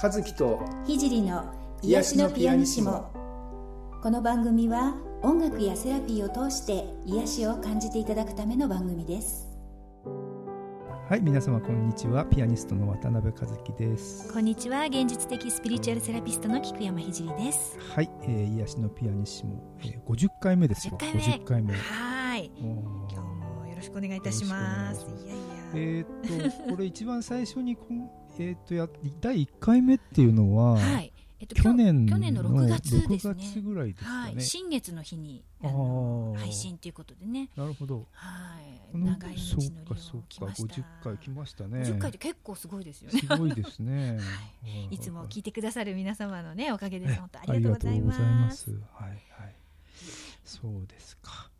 和樹と聖の癒しのピアニシモ。この番組は音楽やセラピーを通して癒しを感じていただくための番組です。はい皆様こんにちは。ピアニストの渡辺和樹です。こんにちは。現実的スピリチュアルセラピストの菊山聖です。はい、えー、癒しのピアニシモ、えー、50回目ですよ。50回目はい。今日もよろしくお願いいたします。いやいや。えー、っとこれ一番最初にこんえー、っとや第1回目っていうのは、はいえっと、去年去年の6月ですね。月ぐらいですかね。はい、新月の日に配信ということでね。なるほど。はい。長い道のりを来ました。50回来ましたね。50回って結構すごいですよね。すごいですね。はい。いつも聞いてくださる皆様のねおかげで本当ありがとうございます。はいはい。そうですか。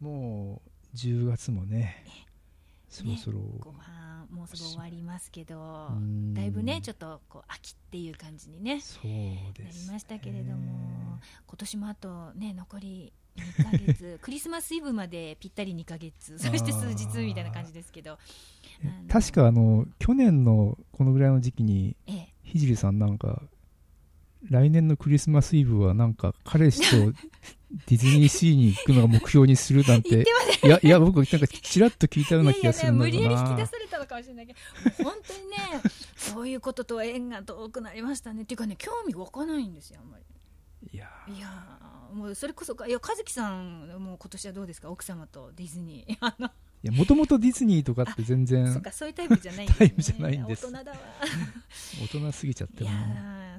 もう10月もね。そろそろ、後半もうすぐ終わりますけどだいぶねちょっとこう秋っていう感じにねそうです、ね、なりましたけれども今年もあとね残り2ヶ月 クリスマスイブまでぴったり2ヶ月そして数日みたいな感じですけど確かあの去年のこのぐらいの時期に、ええ、ひさんなんか来年のクリスマスイブはなんか彼氏とディズニーシーに行くのが目標にするなんて、いや、いや、僕、なんか、ちらっと聞いたような気がするんだけど無理やり引き出されたのかもしれないけど、本当にね、そういうこととは縁が遠くなりましたね。っていうかね、興味湧かないんですよ、あんまり。いやいやもうそれこそか、いや、和樹さん、もう今年はどうですか、奥様とディズニー。あのいやもともとディズニーとかって全然そうかそういうタイプじゃないんです、ね、タイプじゃないんです。大人だわ。大人すぎちゃっていや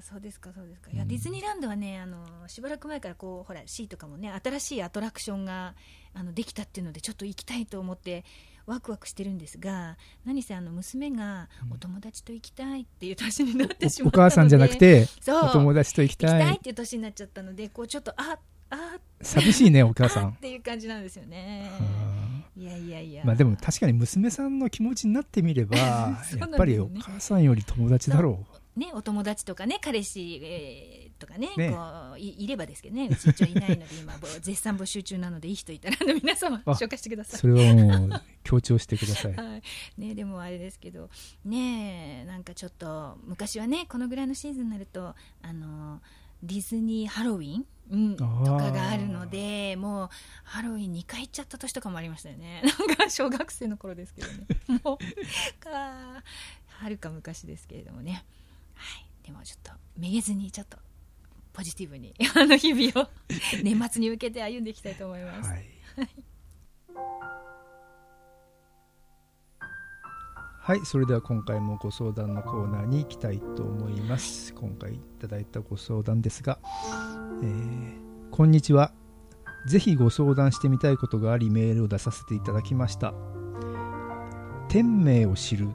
そうですかそうですか。いや、うん、ディズニーランドはねあのしばらく前からこうほら C とかもね新しいアトラクションがあのできたっていうのでちょっと行きたいと思ってワクワクしてるんですが何せあの娘がお友達と行きたいっていう年になってしまったので、お母さんじゃなくてお友達と行きたい。行きたいっていう年になっちゃったのでこうちょっとああ寂しいねお母さん。っていう感じなんですよね。いやいやいや。まあでも確かに娘さんの気持ちになってみれば、ね、やっぱりお母さんより友達だろう。ね、お友達とかね彼氏、えー、とかね、ね、こういいればですけどねうち一応いないので今絶賛募集中なのでいい人いたら皆様紹介してください。それはもう強調してください、はい。ね、でもあれですけどねなんかちょっと昔はねこのぐらいのシーズンになるとあのディズニーハロウィンうん、とかがあるのでもうハロウィン2回行っちゃった年とかもありましたよね。なんか小学生の頃ですけどね。もうかはるか昔ですけれどもね。はい。でもちょっとめげずにちょっとポジティブにあの日々を 年末に向けて歩んでいきたいと思います。はい。はいはいそれでは今回もご相談のコーナーに行きたいと思います。今回いただいたご相談ですが、えー、こんにちは。ぜひご相談してみたいことがありメールを出させていただきました。天命を知る。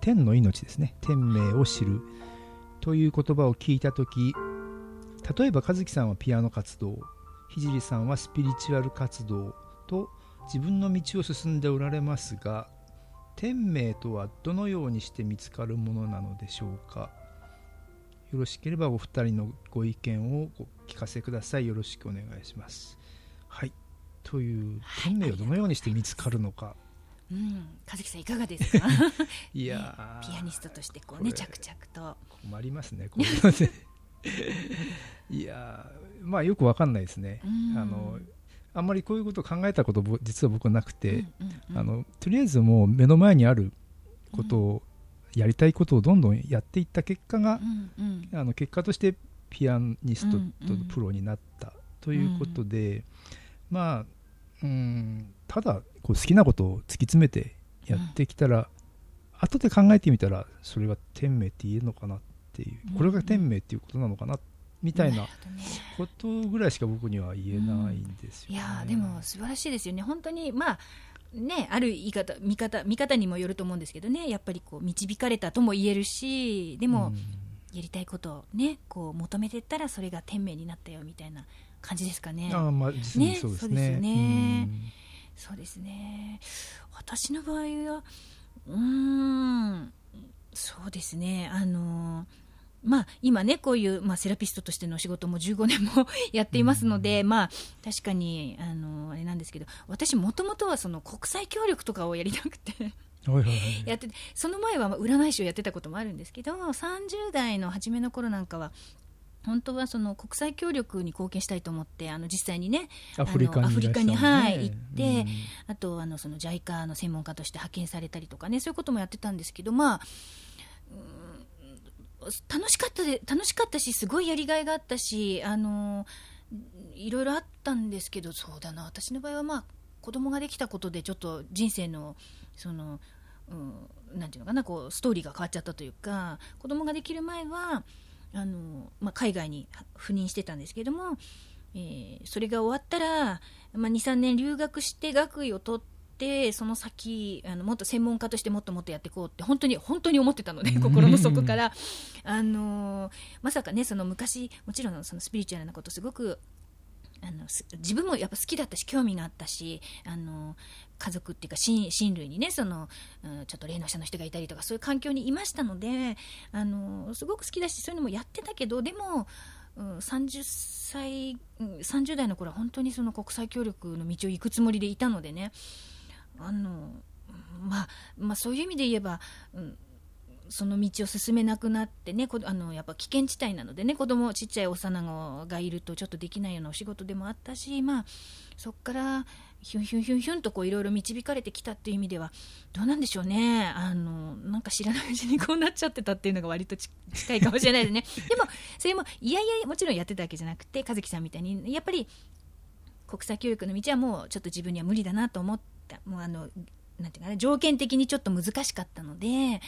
天の命ですね。天命を知る。という言葉を聞いた時例えば和樹さんはピアノ活動聖さんはスピリチュアル活動と自分の道を進んでおられますが天命とはどのようにして見つかるものなのでしょうか？よろしければお二人のご意見をお聞かせください。よろしくお願いします。はい。という天命をどのようにして見つかるのか、うん、和樹さんいかがですか？いや、ピアニストとしてこうね着々と。困りますねこれいやまあよくわかんないですね、あのあんまりこういうことを考えたこと実は僕なくて、あのとりあえずもう目の前にあることを、やりたいことをどんどんやっていった結果が、うんうん、あの結果としてピアニストとプロになったということで、うんまあうんただこう好きなことを突き詰めてやってきたら、うん、後で考えてみたらそれが天命って言えるのかなっていう、これが天命っていうことなのかなってみたいなことぐらいしか僕には言えないんですよ、ね。うん、いやでも素晴らしいですよね。本当にまあね、ある言い方見方見方にもよると思うんですけどね。やっぱりこう導かれたとも言えるしでも、やりたいことをねこう求めてったらそれが天命になったよみたいな感じですかね。あまあ、実にそうですね。ね。そうですね。私の場合はうんそうですね。あのーまあ、今ね、こういう、まあ、セラピストとしての仕事も15年も やっていますので、うん、まあ、確かに、あの、あれなんですけど、私もともとはその国際協力とかをやりたくて やっててその前は占い師をやってたこともあるんですけど30代の初めの頃なんかは本当はその国際協力に貢献したいと思ってあの実際にねアフリカに,、アフリカに、はい、行って、うん、あとあのその JICA の専門家として派遣されたりとかねそういうこともやってたんですけどまあ、楽しかったで楽しかったしすごいやりがいがあったしあのいろいろあったんですけどそうだな私の場合はまあ子供ができたことでちょっと人生のその、うん、ていうのかなこうストーリーが変わっちゃったというか子供ができる前はあの、まあ、海外に赴任してたんですけども、えー、それが終わったら、まあ、23年留学して学位を取ってその先あのもっと専門家としてもっともっとやっていこうって本当に本当に思ってたので心の底から。あのまさかねその昔もちろんそのスピリチュアルなことすごくあの自分もやっぱ好きだったし興味があったしあの家族っていうか親類にねその、うん、ちょっと霊能者の人がいたりとかそういう環境にいましたのであのすごく好きだしそういうのもやってたけどでも、うん、30歳、うん、30代の頃は本当にその国際協力の道を行くつもりでいたのでねあの、まあ、まあそういう意味で言えば、うんその道を進めなくなってねあのやっぱ危険地帯なのでね子供ちっちゃい幼子がいるとちょっとできないようなお仕事でもあったしまあそこからヒュンヒュンヒュンヒュンとこういろいろ導かれてきたっていう意味ではどうなんでしょうね。あのなんか知らないうちにこうなっちゃってたっていうのが割と近いかもしれないですね。でもそれもいやいやもちろんやってたわけじゃなくて和樹さんみたいにやっぱり国際教育の道はもうちょっと自分には無理だなと思った。もうあのなんていうかな条件的にちょっと難しかったので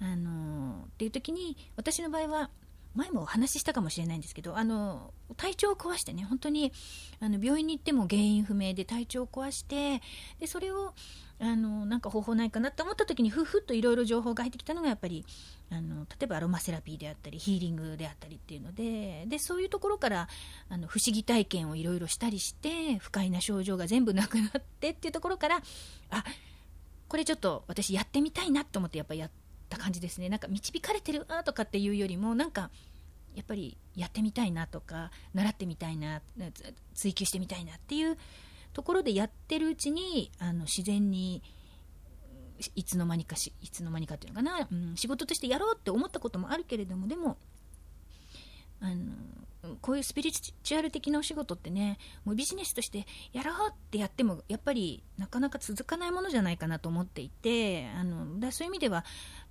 あのっていう時に私の場合は前もお話ししたかもしれないんですけどあの体調を壊してね本当にあの病院に行っても原因不明で体調を壊してでそれをあのなんか方法ないかなと思った時にふふっといろいろ情報が入ってきたのがやっぱりあの例えばアロマセラピーであったりヒーリングであったりっていうのででそういうところからあの不思議体験をいろいろしたりして不快な症状が全部なくなってっていうところからあこれちょっと私やってみたいなと思ってやっぱやってた感じですね。なんか導かれてるとかっていうよりもなんかやっぱりやってみたいなとか習ってみたいな追求してみたいなっていうところでやってるうちにあの自然にいつの間にかしいつの間にかっていうのかな、うん、仕事としてやろうって思ったこともあるけれどもでもあのこういうスピリチュアル的なお仕事ってねもうビジネスとしてやろうってやってもやっぱりなかなか続かないものじゃないかなと思っていてあのだそういう意味では、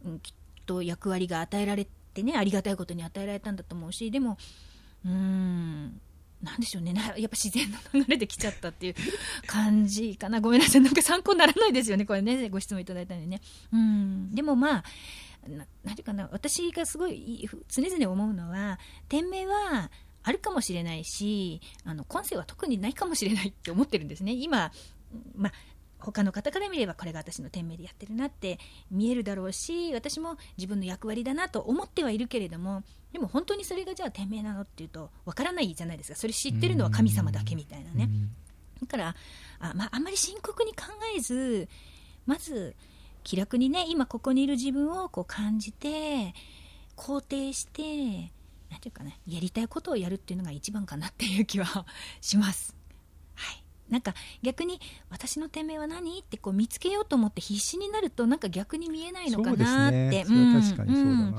うん、きっと役割が与えられてねありがたいことに与えられたんだと思うしでもうーんなんでしょうね。やっぱ自然の流れで来ちゃったっていう 感じかな。ごめんなさい。なんか参考にならないですよね。これねご質問いただいたのでね。うん。でもまあななんていうかな。私がすごい常々思うのは店名はあるかもしれないしあの今世は特にないかもしれないって思ってるんですね。今、まあ、他の方から見ればこれが私の店名でやってるなって見えるだろうし私も自分の役割だなと思ってはいるけれどもでも本当にそれがじゃあ店名なのっていうとわからないじゃないですか。それ知ってるのは神様だけみたいなね。だからあ,、まあ、あんまり深刻に考えずまず気楽にね今ここにいる自分をこう感じて肯定して何て言うかなやりたいことをやるっていうのが一番かなっていう気はします。はい。なんか逆に私の店名は何ってこう見つけようと思って必死になるとなんか逆に見えないのかなって。そう、ね、確かにそうだな、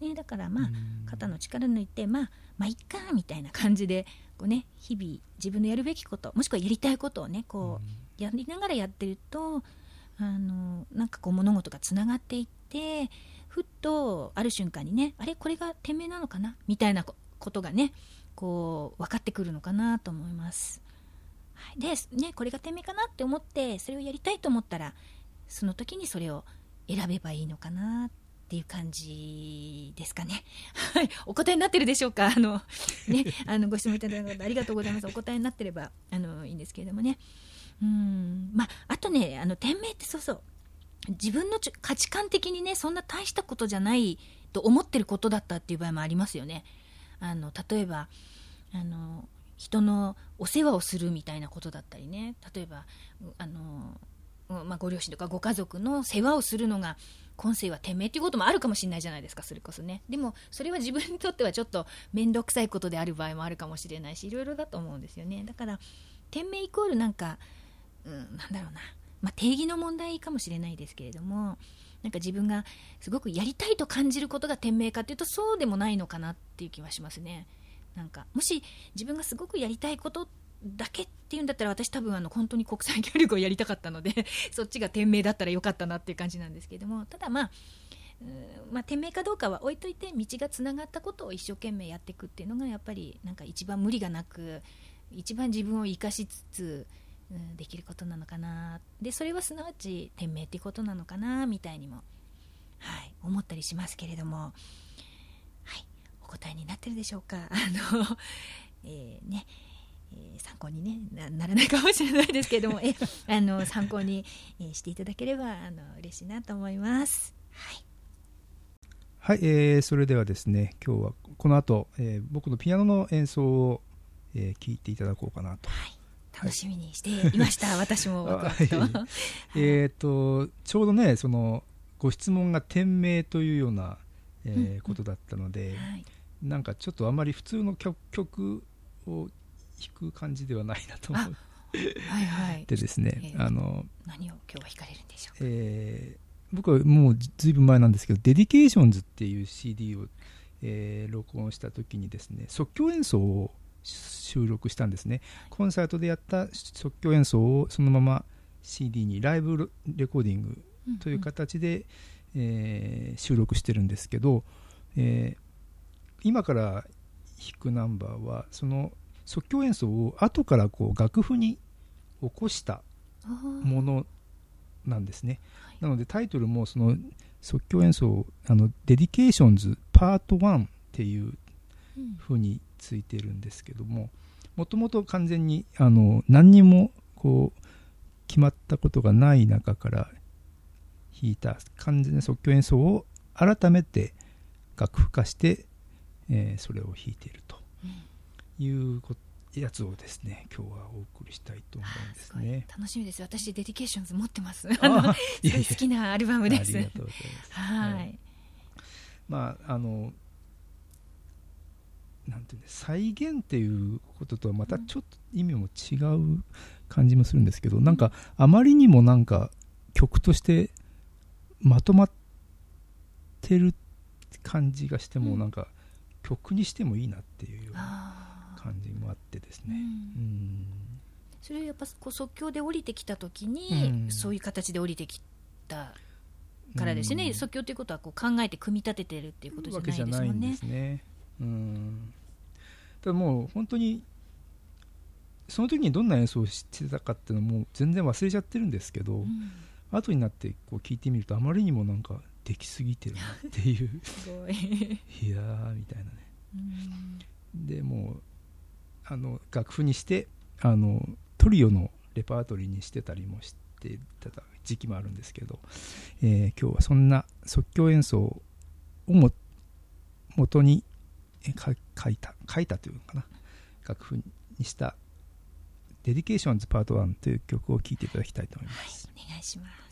ね、だからまあ肩の力抜いてまあまあいっかみたいな感じでこうね日々自分のやるべきこともしくはやりたいことをねこうやりながらやってるとあのなんかこう物事がつながっていってふっとある瞬間にねあれこれが店名なのかな？みたいなことがねこう分かってくるのかなと思います。はい、で、ね、これが店名かなって思ってそれをやりたいと思ったらその時にそれを選べばいいのかなっていう感じですかね。はい、お答えになってるでしょうか？あの、ね、あのご質問いただいたことありがとうございます。お答えになってればあのいいんですけれどもね。うん。まあ、あとねあの店名ってそうそう。自分の価値観的にねそんな大したことじゃないと思ってることだったっていう場合もありますよね。あの例えばあの人のお世話をするみたいなことだったりね。例えばあの、まあ、ご両親とかご家族の世話をするのが今世は店名っていうこともあるかもしれないじゃないですかそれこそね。でもそれは自分にとってはちょっと面倒くさいことである場合もあるかもしれないしいろいろだと思うんですよね。だから店名イコールなんかうん、なんだろうなまあ、定義の問題かもしれないですけれどもなんか自分がすごくやりたいと感じることが天命かというとそうでもないのかなっていう気はしますね。なんかもし自分がすごくやりたいことだけっていうんだったら私多分あの本当に国際協力をやりたかったので そっちが天命だったらよかったなっていう感じなんですけれどもただまあまあ、店名かどうかは置いといて道がつながったことを一生懸命やっていくっていうのがやっぱりなんか一番無理がなく一番自分を生かしつつ、うん、できることなのかな。でそれはすなわち店名っていうことなのかなみたいにも、はい、思ったりしますけれども、はい、お答えになってるでしょうか。あのえー、ねえー、参考に、ね、ならないかもしれないですけれども。えあの参考に、えー、していただければあの嬉しいなと思います。はい。はい、えー、それではですね今日はこの後、えー、僕のピアノの演奏を、えー、聞いていただこうかなと、はい、楽しみにしていました、はい、私も。えっとちょうどねそのご質問が天命というような、えー、うん、ことだったので、はい、なんかちょっとあまり普通の曲曲を弾く感じではないなと思うはいはい、でですね、えー、あの何を今日は弾かれるんでしょうか、えー僕はもうずいぶん前なんですけど、 Dedications っていう CD を、えー、録音した時にですね、即興演奏を収録したんですね。コンサートでやった即興演奏をそのまま CD にライブレコーディングという形で、うんうん、えー、収録してるんですけど、えー、今から弾くナンバーはその即興演奏を後からこう楽譜に起こしたものなんですね。なのでタイトルもその即興演奏あの Dedications part 1っていうふうについてるんですけどももともと完全にあの何にもこう決まったことがない中から弾いた完全な即興演奏を改めて楽譜化して、えー、それを弾いているということやつをですね今日はお送りしたいと思うんですね。楽しみです。私 Dedications 持ってます。あの好きなアルバムです。ありがとうございます。はい、はい、まああのなんていうんです。再現っていうこととはまたちょっと意味も違う感じもするんですけど、うん、なんかあまりにもなんか曲としてまとまってる感じがしても、うん、なんか曲にしてもいいなっていうような感じもあってですね。うん。それやっぱこう即興で降りてきた時に、そういう形で降りてきたからですね、即興ということはこう考えて組み立ててるっていうことじゃないですもんね。ね。うん。ただもう本当にその時にどんな演奏をしてたかっていうのも全然忘れちゃってるんですけど、うん、後になってこう聞いてみるとあまりにもなんかできすぎてるなっていう。すごい。いやーみたいなね、うん、でもうあの楽譜にしてあのトリオのレパートリーにしてたりもしてた時期もあるんですけど、えー、今日はそんな即興演奏をも元に書書いた書いたというのかな？楽譜にした「 Dedications part 1」という曲を聴いていただきたいと思います。はい、お願いします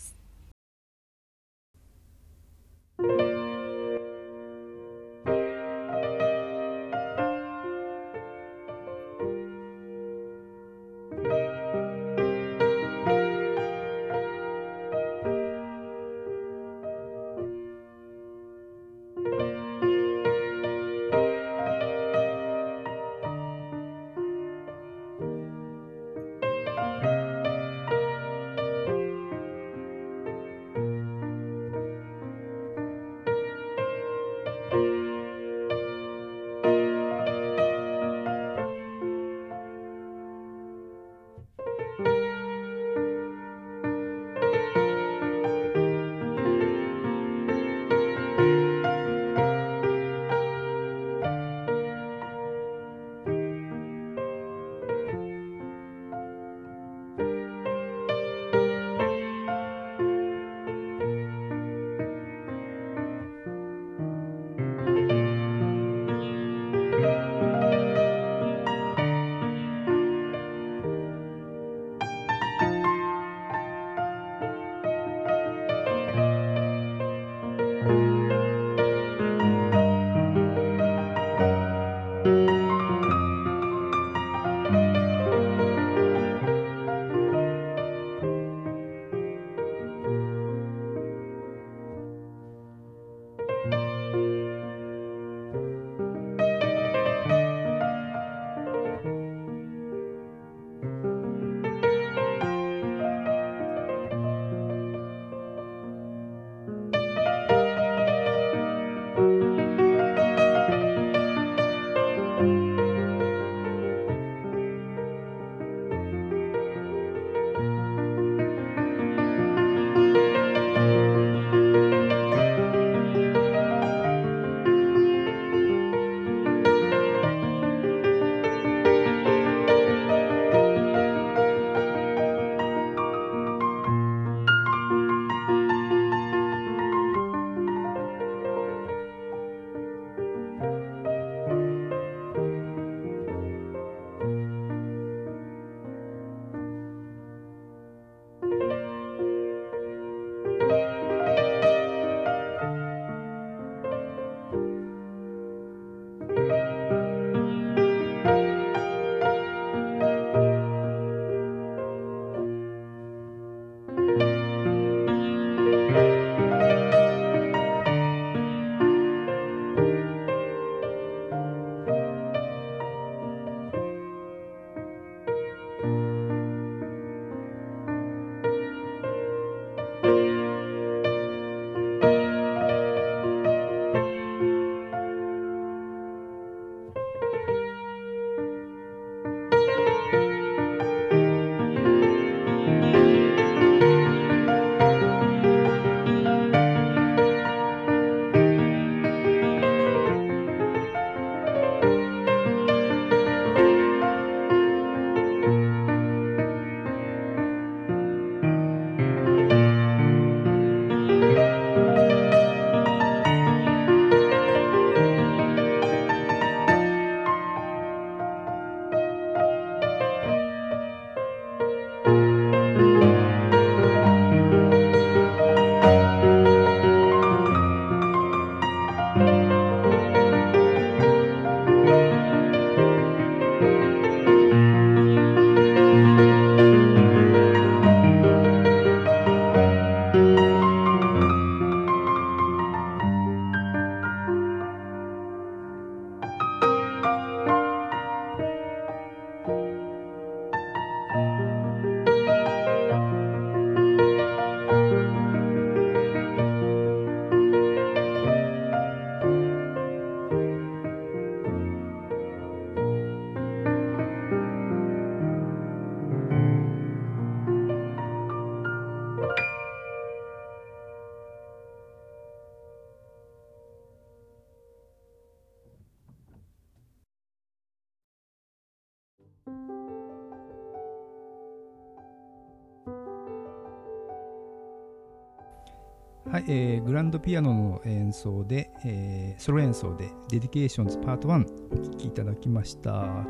はい、えー、グランドピアノの演奏で、えー、ソロ演奏で「 Dedications part 1お聴きいただきました。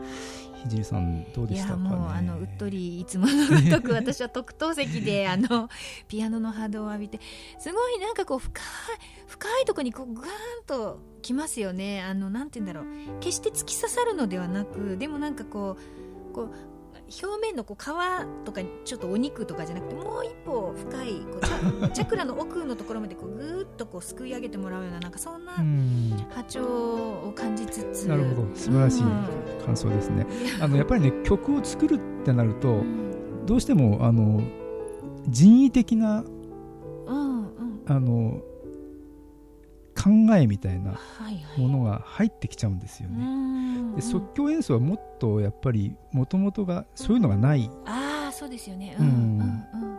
ひじりさんどうでしたか、ね、いやもうあのうっとりいつものごとく私は特等席で あのピアノの波動を浴びてすごいなんかこう深い深いとこにこうガーンときますよね。あのなんて言うんだろう。決して突き刺さるのではなくでもなんかこうこう表面のこう皮とかちょっとお肉とかじゃなくてもう一歩深いこうチャ チャクラの奥のところまでこうぐーっとこうすくい上げてもらうようななんかそんなうん。波長を感じつつ。なるほど。素晴らしいうん。感想ですね。あのやっぱりね曲を作るってなるとうん。どうしてもあの人為的なうんうん。あの考えみたいなはいはい。ものが入ってきちゃうんですようね。ん。で即興演奏はもっとやっぱりもともとがそういうのがない、ああそうですよね。うんううんんうん。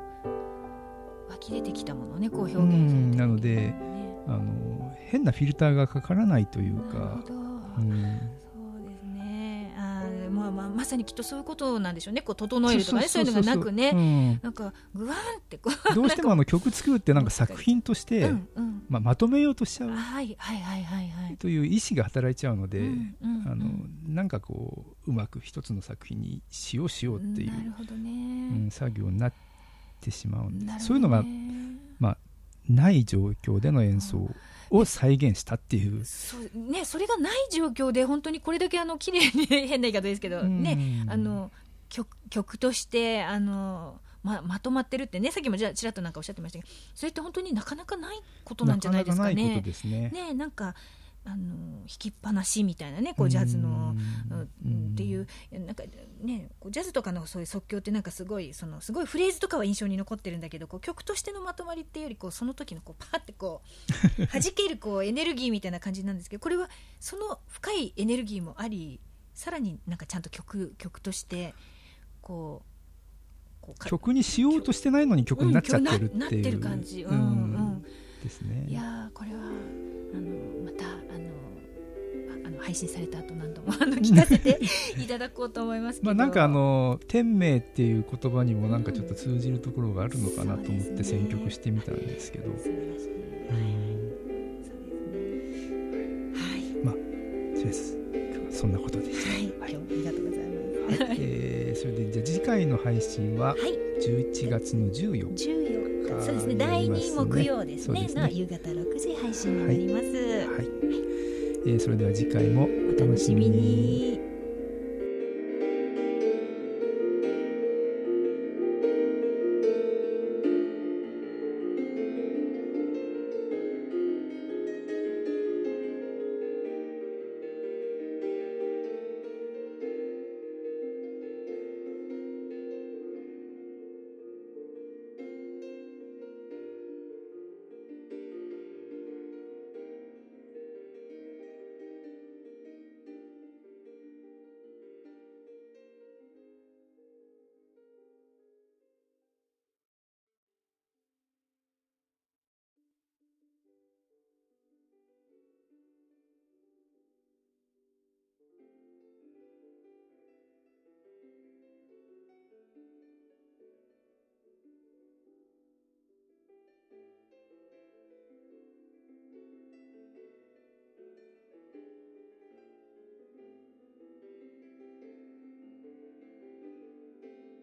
湧き出てきたものをねこう表現されてるうんなのでねあの変なフィルターがかからないというなるかほ、ど、うん、まあまあまさにきっとそういうことなんでしょうね。こう整えるとかね。そういうのがなくね、ね、なんかグワーンってこうん どうしてもあの曲作るってなんか作品としう、て、うんうん。まあ、まとめようとしちゃうはいはいはいはいはい。という意思が働いちゃうので、うんうんあのうんなんかこううまく一つの作品にしようしようっていうな、るほどうね、ん、作業になってしまうんでなるほどね。そういうのがない状況での演奏を再現したっていう。そうね、それがない状況で本当にこれだけあの綺麗に変な言い方ですけど、ねうんあの曲曲としてあのままとまってるってねさっきもじゃあちらっとなんかおっしゃってましたけどそれって本当になかなかないことなんじゃないですかなかなかないこねと。ですね。ねなんかあの弾きっぱなしみたいなねこうジャズの。っていうなんかねこうジャズとかのそういう即興ってなんかすごいそのすごいフレーズとかは印象に残ってるんだけどこう曲としてのまとまりっていうよりこうその時のこうパーってこう 弾けるこうエネルギーみたいな感じなんですけどこれはその深いエネルギーもありさらになんかちゃんと曲曲としてこうこうか曲にしようとしてないのに曲になっちゃってるっていう、うんななってる感じ。うん。うん。ですね。いやーこれは配信された後何度も あの聞かせていただこうと思いますけど、まあなんかあの天命っていう言葉にもなんかちょっと通じるところがあるのかなと思って選曲してみたんですけど、そうですそんなことでした。はい、ありがとうございます。はい。えーそれでじゃあ次回の配信ははい、11月の14日。14日、そうですね、あ第なりますね。2木曜ですね。すね。の夕方6時配信になります。はいえーそれでは次回もおお楽しみに。